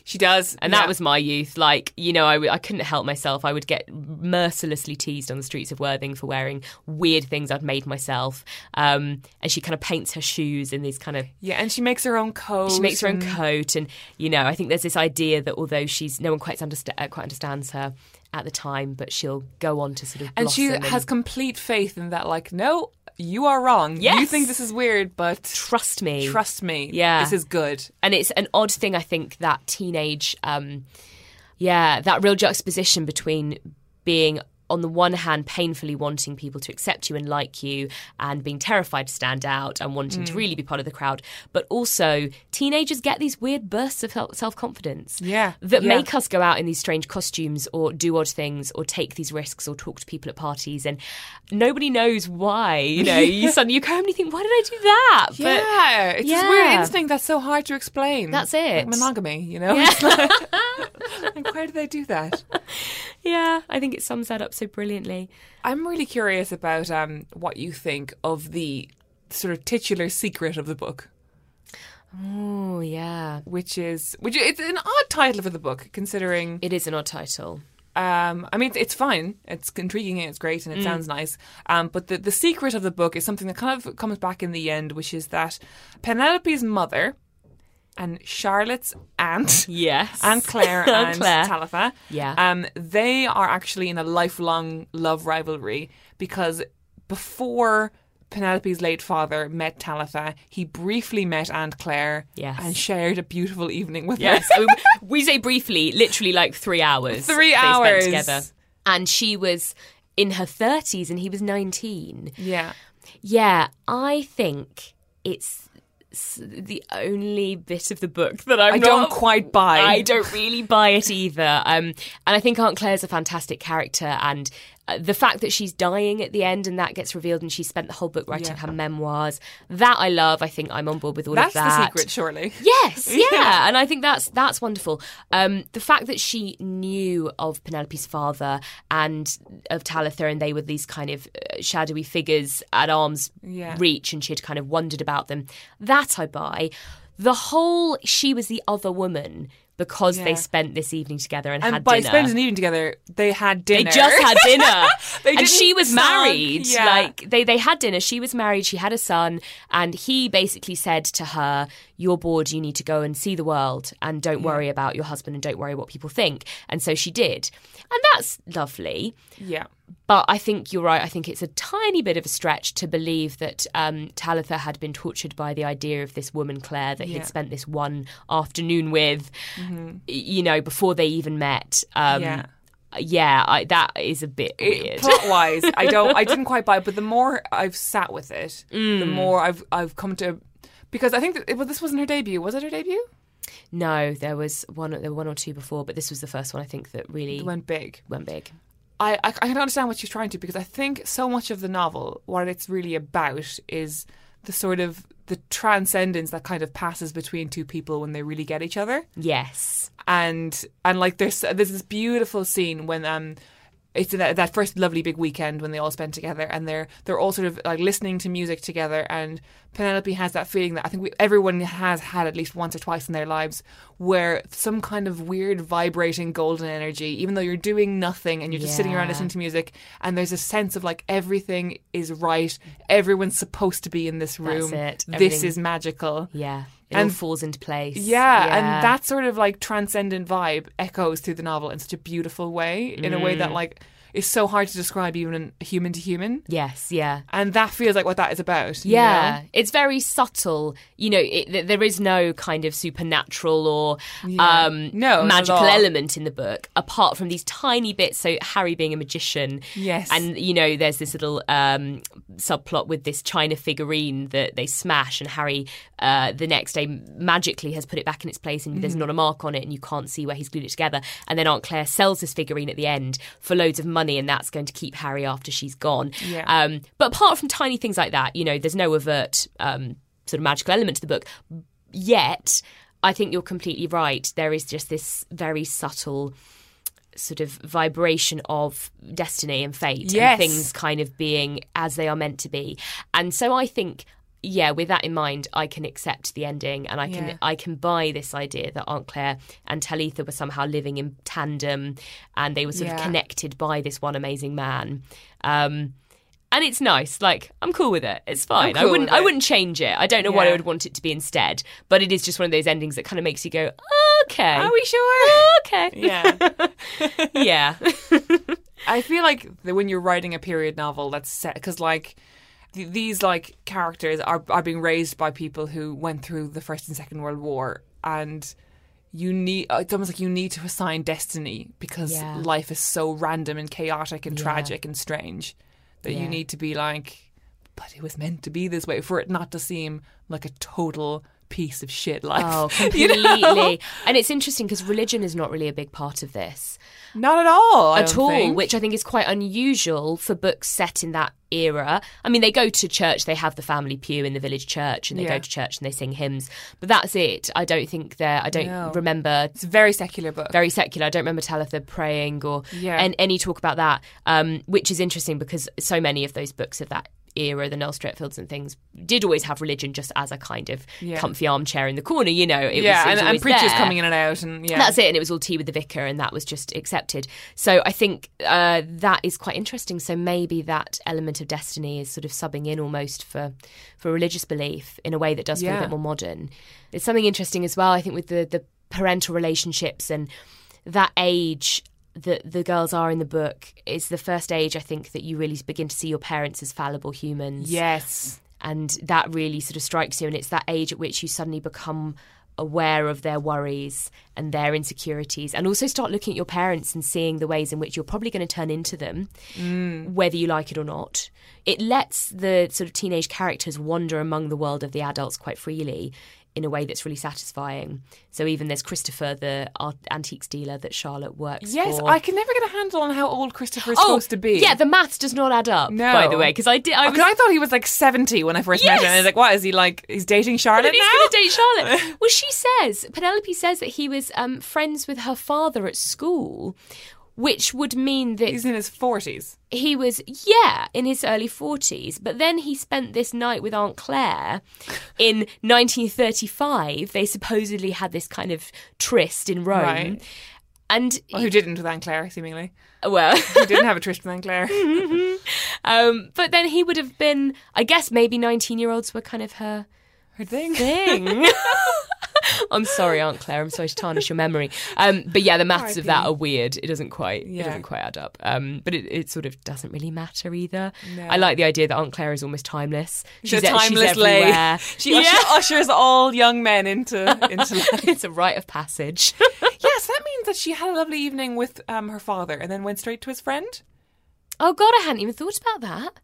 She does, and that was my youth. Like you know, I, w- I couldn't help myself. I would get mercilessly teased on the streets of Worthing for wearing weird things I'd made myself. Um, and she kind of paints her shoes in these kind of yeah, and she makes her own coat. she makes her own and- coat, and you know, I think there's this idea that although she's no one quite understa- uh, quite understands her at the time, but she'll go on to sort of and she has complete faith in that. Like, no, you are wrong. You think this is weird, but trust me, trust me. Yeah. this is good. and it's an odd thing i think that teenage um yeah that real juxtaposition between being on the one hand painfully wanting people to accept you and like you and being terrified to stand out and wanting Mm. to really be part of the crowd but also teenagers get these weird bursts of self-confidence Yeah, that yeah. make us go out in these strange costumes or do odd things or take these risks or talk to people at parties and nobody knows why you know you suddenly you come and you think why did i do that yeah, it's this weird Yeah. instinct that's so hard to explain. That's it. Like monogamy, you know. It's like, like, why do they do that? Yeah, I think it sums that up so brilliantly. I'm really curious about um, what you think of the sort of titular secret of the book, Oh, yeah. which is which it's an odd title for the book, considering. It is an odd title. Um, I mean, it's, it's fine. It's intriguing and it's great and it sounds nice. Um, but the the secret of the book is something that kind of comes back in the end, which is that Penelope's mother and Charlotte's aunt. Yes. Aunt Claire Aunt and Claire. Talitha. Yeah. Um, they are actually in a lifelong love rivalry because before Penelope's late father met Talitha, he briefly met Aunt Claire Yes. and shared a beautiful evening with Yes. her. I mean, we say briefly, literally like three hours. Three they hours. Spent together. And she was in her 30s and he was 19. yeah. Yeah, I think it's the only bit of the book that I'm I not- don't quite buy. I don't really buy it either. Um, and I think Aunt Claire's a fantastic character, and the fact that she's dying at the end and that gets revealed, and she spent the whole book writing Yeah. her memoirs. That I love. I think I'm on board with all That's of that. that's the secret, surely. Yes, yeah. Yeah. and I think that's that's wonderful. Um, the fact that she knew of Penelope's father and of Talitha, and they were these kind of uh, shadowy figures at arm's Yeah. reach, and she had kind of wondered about them. That I buy. The whole she was the other woman because they spent this evening together and, And had by dinner. spending an evening together, they had dinner. They just had dinner. And she was married. yeah. Like they, they had dinner. She was married. She had a son. And he basically said to her, You're bored. You need to go and see the world and don't worry about your husband and don't worry what people think. And so she did. And that's lovely. yeah. But I think you're right. I think it's a tiny bit of a stretch to believe that um, Talitha had been tortured by the idea of this woman, Claire, that Yeah. Mm-hmm. he'd spent this one afternoon with, y- you know, before they even met. Um, Yeah. yeah, I, that is a bit weird. plot wise, I don't, I didn't quite buy it. But the more I've sat with it, the Mm. more I've, I've come to, because I think that well, this wasn't her debut. Was it her debut? no, there was one. There were one or two before, but this was the first one I think that really It went big. went big. I, I, I can understand what she's trying to because I think so much of the novel, what it's really about, is the sort of the transcendence that kind of passes between two people when they really get each other. Yes. and and like there's there's this beautiful scene when um it's that, that first lovely big weekend when they all spend together and they're they're all sort of like listening to music together and Penelope has that feeling that I think we, everyone has had at least once or twice in their lives where some kind of weird vibrating golden energy even though you're doing nothing and you're just sitting around listening to music and there's a sense of like everything is right everyone's supposed to be in this room it. this is magical Yeah. It all And- falls into place. Yeah, and that sort of like transcendent vibe echoes through the novel in such a beautiful way, in a way Mm. that like is so hard to describe even human to human. Yes, yeah. And that feels like what that is about. Yeah, know? it's very subtle. You know, it, there is no kind of supernatural or Yeah. um, No, magical element in the book, apart from these tiny bits. So Harry being a magician, Yes. and you know, there's this little um, subplot with this china figurine that they smash, and Harry uh, the next day magically has put it back in its place, and there's Mhm. not a mark on it, and you can't see where he's glued it together. And then Aunt Claire sells this figurine at the end for loads of money, and that's going to keep Harry after she's gone. Yeah. Um, but apart from tiny things like that, you know, there's no overt um, sort of magical element to the book. Yet, I think you're completely right. There is just this very subtle sort of vibration of destiny and fate Yes. and things kind of being as they are meant to be. And so I think yeah, with that in mind, I can accept the ending and I can Yeah. I can buy this idea that Aunt Claire and Talitha were somehow living in tandem and they were sort of connected by this one amazing man. Um and it's nice. Like I'm cool with it. It's fine. I wouldn't. I wouldn't change it. I don't know what I would want it to be instead. But it is just one of those endings that kind of makes you go, okay, Are we sure? okay, Yeah. yeah, I feel like when you're writing a period novel that's set because like th- these like characters are are being raised by people who went through the first and second world war and you need uh, it's almost like you need to assign destiny because Yeah. life is so random and chaotic and Yeah. tragic and strange that Yeah. you need to be like but it was meant to be this way for it not to seem like a total piece of shit life oh, you know? completely. And it's interesting because religion is not really a big part of this not at all I at all, think. which I think is quite unusual for books set in that era. I mean, they go to church, they have the family pew in the village church, and they Yeah. go to church and they sing hymns, but that's it. I don't think they're. I don't No. remember it's a very secular book very secular. I don't remember Talitha praying or Yeah. and any talk about that, um, which is interesting because so many of those books of that era, the Noel Streatfeilds and things, did always have religion just as a kind of Yeah. comfy armchair in the corner. You know, it yeah was, was and, and preachers there. coming in and out and yeah That's it, and it was all tea with the vicar, and that was just accepted. So I think uh, that is quite interesting. So maybe that element of destiny is sort of subbing in almost for for religious belief in a way that does feel a bit more modern. It's something interesting as well. I think with the the parental relationships and that age that the girls are in the book is the first age I think that you really begin to see your parents as fallible humans. Yes. And that really sort of strikes you and it's that age at which you suddenly become aware of their worries and their insecurities and also start looking at your parents and seeing the ways in which you're probably going to turn into them mm. whether you like it or not. It lets the sort of teenage characters wander among the world of the adults quite freely in a way that's really satisfying so even there's christopher the art- antiques dealer that charlotte works Yes, for I can never get a handle on how old Christopher is oh supposed to be. yeah the maths does not add up No. by the way because i did i was I thought he was like 70 when I first met him. And I was like, what, is he like, he's dating Charlotte he's now? going to date Charlotte. well, she says Penelope says that he was um, friends with her father at school, which would mean that He's in his 40s. he was yeah in his early forties. But then he spent this night with Aunt Claire in 1935. They supposedly had this kind of tryst in Rome, Right. and Well, who didn't with Aunt Claire, seemingly. well. Who didn't have a tryst with Aunt Claire. Um, but then he would have been, I guess, maybe nineteen-year-olds were kind of her Her thing. thing. I'm sorry, Aunt Claire. I'm sorry to tarnish your memory. Um, but yeah, the maths of that are weird. It doesn't quite. It doesn't quite add up. Um, but it, it sort of doesn't really matter either. No. I like the idea that Aunt Claire is almost timeless. She's, a timeless everywhere. lady. She, usher- ushers all young men into, into life. it's a rite of passage. yes, that means that she had a lovely evening with um, her father and then went straight to his friend. oh God, I hadn't even thought about that.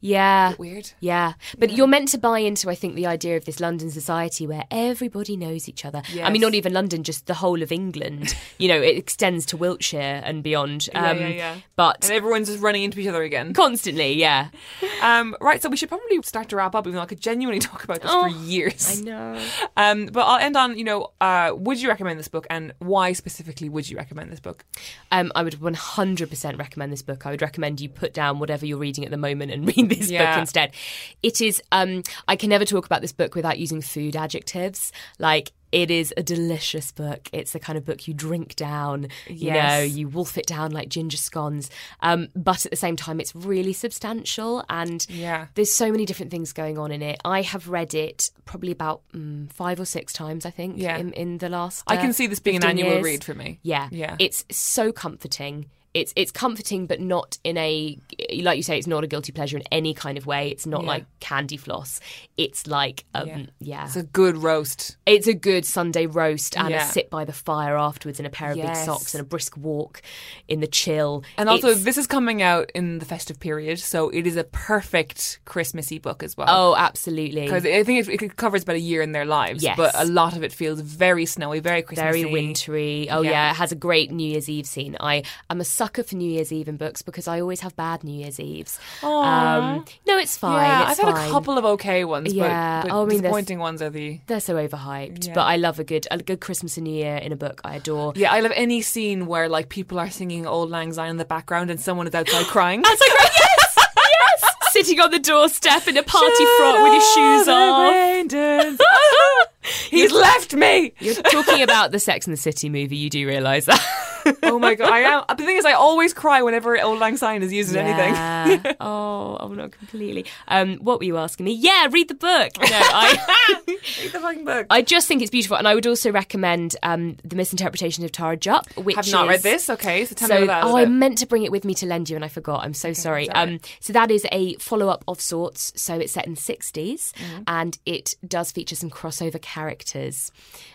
Yeah. Weird. Yeah, but you're meant to buy into, I think, the idea of this London society where everybody knows each other. I mean, not even London, just the whole of England. you know, it extends to Wiltshire and beyond. Yeah, Um, yeah, yeah. But And everyone's just running into each other again. constantly, yeah. Um, right, so we should probably start to wrap up, even though I could genuinely talk about this Oh, for years. I know. Um, but I'll end on, you know, uh, would you recommend this book, and why specifically would you recommend this book? Um, I would 100% recommend this book. I would recommend you put down whatever you're reading at the moment and read this Yeah. book instead. It is, um, I can never talk about this book without using food adjectives. Like, It is a delicious book. It's the kind of book you drink down. You Yes. know, you wolf it down like ginger scones. Um, but at the same time, it's really substantial and Yeah. there's so many different things going on in it. I have read it probably about mm, five or six times, I think, Yeah. in, in the last. I uh, can see this being an annual years. read for me. Yeah, Yeah. It's so comforting. It's it's comforting, but not in a like you say. It's not a guilty pleasure in any kind of way. It's not Yeah. like candy floss. It's like um, Yeah. yeah. It's a good roast. It's a good Sunday roast and Yeah. a sit by the fire afterwards in a pair of big socks and a brisk walk in the chill. And also, It's- this is coming out in the festive period, so it is a perfect Christmassy book as well. oh, absolutely. Because I think it, it covers about a year in their lives, Yes. but a lot of it feels very snowy, very Christmassy. very wintry. Oh Yeah. yeah. it has a great New Year's Eve scene. I am a sucker for New Year's Eve in books because I always have bad New Year's Eves. Um, no, it's fine. Yeah, it's I've had a couple of okay ones, Yeah, but, but oh, I mean, disappointing ones are the. They're so overhyped, Yeah. but I love a good a good Christmas and New Year in a book. I adore. Yeah, I love any scene where like people are singing "Auld Lang Syne" in the background and someone is outside crying. That's like yes, yes, sitting on the doorstep in a party frock with your shoes off. He's left me. You're talking about the Sex and the City movie. You do realise that. oh my god! I am. The thing is, I always cry whenever "Auld Lang Syne" is used in anything. Oh, I'm not completely. Um, what were you asking me? Yeah, read the book. No, I. Read the fucking book. I just think it's beautiful, and I would also recommend um, the Misinterpretation of Tara Jupp, which have not is- read this. Okay, so tell so, me about that. oh, I meant to bring it with me to lend you, and I forgot. I'm so sorry. Um, so that is a follow up of sorts. So it's set in the 60s, Mm-hmm. and it does feature some crossover characters.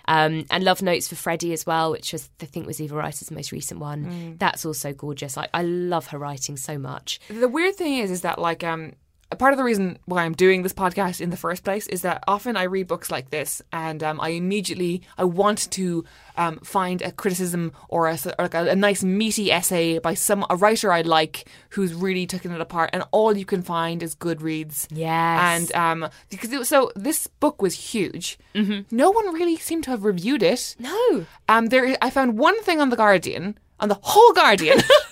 Um, and love notes for Freddie as well, which was I think was Eva Rice's most recent one. Mm. That's also gorgeous. Like I love her writing so much. the weird thing is, is that like um. A Part of the reason why I'm doing this podcast in the first place is that often I read books like this, and um, I immediately I want to um, find a criticism or a, or like a, a nice meaty essay by some a writer I like who's really taken it apart, and all you can find is Goodreads. Yes. and um, because it was, so this book was huge. Mm-hmm. No one really seemed to have reviewed it. No. Um, there, I found one thing on the Guardian, on the whole Guardian,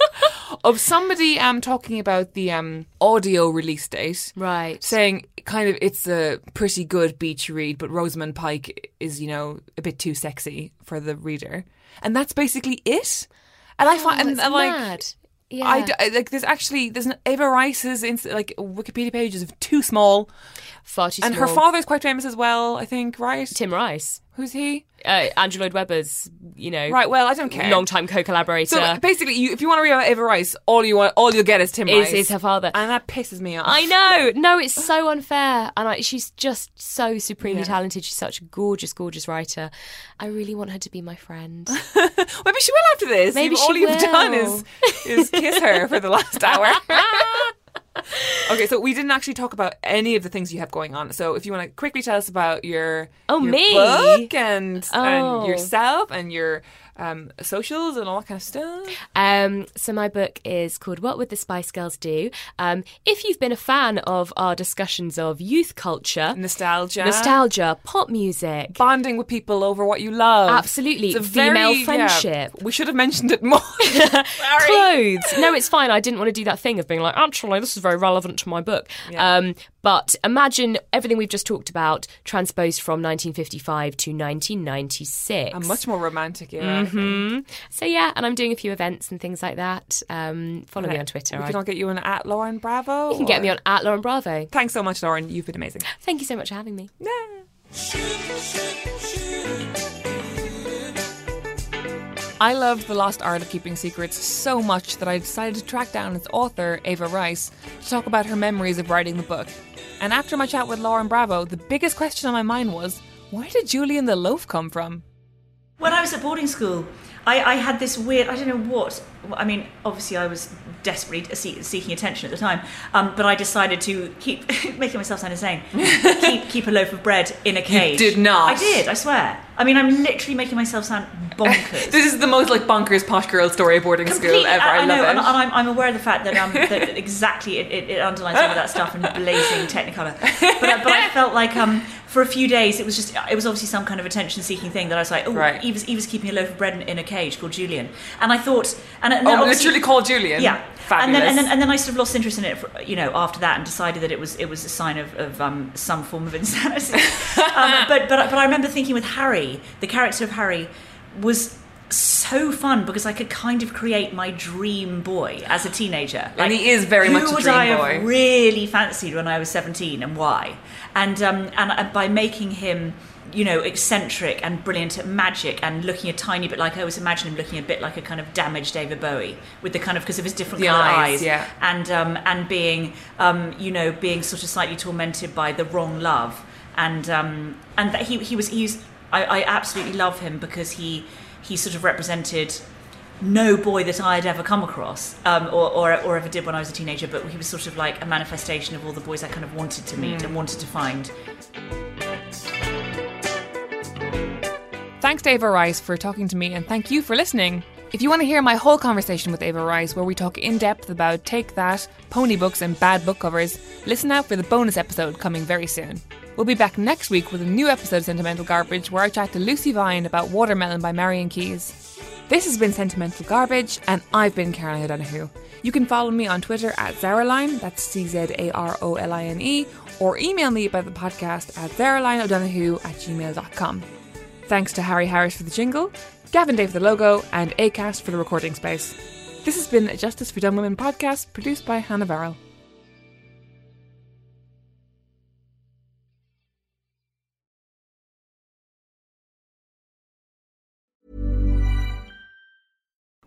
of somebody um talking about the um audio release date, Right. saying kind of it's a pretty good beach read, but Rosamund Pike is you know a bit too sexy for the reader, and that's basically it. And I find, and, and, like. Yeah. I, d- I- like. There's actually there's an Eva Rice's inst- like Wikipedia page is too small, Far too and her small. father's quite famous as well. I think right. Tim Rice, Who's he? Uh, Andrew Lloyd Webber's, you know, Right. Well, I don't care. long-time co-collaborator. So basically, you, if you want to read about Eva Rice, all you want, all you'll get is Tim Is- Rice. is her father. and that pisses me off. I know. No, it's so unfair. And I, she's just so supremely Yeah. talented. She's such a gorgeous, gorgeous writer. I really want her to be my friend. Maybe she will after this. Maybe all you've done is is kiss her for the last hour. okay, so we didn't actually talk about any of the things you have going on. So if you want to quickly tell us about your Oh, your me? book and Oh. and yourself and your um, socials and all that kind of stuff. Um, so my book is called "What Would the Spice Girls Do?" Um, if you've been a fan of our discussions of youth culture, Nostalgia, nostalgia, pop music, bonding with people over what you love. Absolutely. Female very- yeah, friendship. we should have mentioned it more. clothes. No, it's fine. I didn't want to do that thing of being like, actually, this is very relevant to my book. Um, but imagine everything we've just talked about transposed from 1955 to 1996. a much more romantic era. Hmm So yeah, and I'm doing a few events and things like that. Um, follow me on Twitter. We I- can all get you on at Lauren Bravo. you can get me on at Lauren Bravo. Thanks so much, Lauren. You've been amazing. Thank you so much for having me. I loved The Lost Art of Keeping Secrets so much that I decided to track down its author, Eva Rice, to talk about her memories of writing the book. And after my chat with Lauren Bravo, the biggest question on my mind was where did Julian the Loaf come from? When I was at boarding school, I, I had this weird, I don't know what, I mean, obviously I was desperately see- seeking attention at the time, um, but I decided to keep, making myself sound insane, keep, keep a loaf of bread in a cage. You did not. I did, I swear. I mean, I'm literally making myself sound bonkers. This is the most like bonkers posh girl story of boarding school ever. I, I, know, love it. and, and I'm, I'm aware of the fact that, um, that exactly it, it, it underlines some of that stuff in blazing Technicolor. But, I- but I felt like um, for a few days it was just it was obviously some kind of attention-seeking thing that I was like, oh, Right. Eva's, Eva's keeping a loaf of bread in, in a cage called Julian, and I thought, and, and oh, literally called Julian. yeah. and then, and then and then I sort of lost interest in it, for, you know, after that, and decided that it was it was a sign of, of um, some form of insanity. um, but but but I remember thinking with Harry, the character of Harry was so fun because I could kind of create my dream boy as a teenager. Like, and he is very much a dream boy. Who would I have really fancied when I was seventeen, and why? And um, and by making him you know, eccentric and brilliant at magic and looking a tiny bit like I always imagine him looking a bit like a kind of damaged David Bowie with the kind of because of his different the color eyes, eyes, yeah. and um, and being um, you know being sort of slightly tormented by the wrong love and um, and that he he was he's I, I absolutely love him because he he sort of represented no boy that I had ever come across um, or, or, or, ever did when I was a teenager, but he was sort of like a manifestation of all the boys I kind of wanted to meet mm. and wanted to find. Thanks to Eva Rice for talking to me, and thank you for listening. If you want to hear my whole conversation with Eva Rice, where we talk in depth about Take That, pony books, and bad book covers, listen out for the bonus episode coming very soon. We'll be back next week with a new episode of Sentimental Garbage, where I chat to Lucy Vine about Watermelon by Marian Keyes. This has been Sentimental Garbage, and I've been Caroline O'Donoghue. You can follow me on Twitter at Czaroline, that's C Z A R O L I N E, or email me about the podcast at zaralineo'donoghue at gmail.com. Thanks to Harry Harris for the jingle, Gavin Day for the logo, and ACAST for the recording space. This has been a Justice for Dumb Women podcast produced by Hannah Varrall.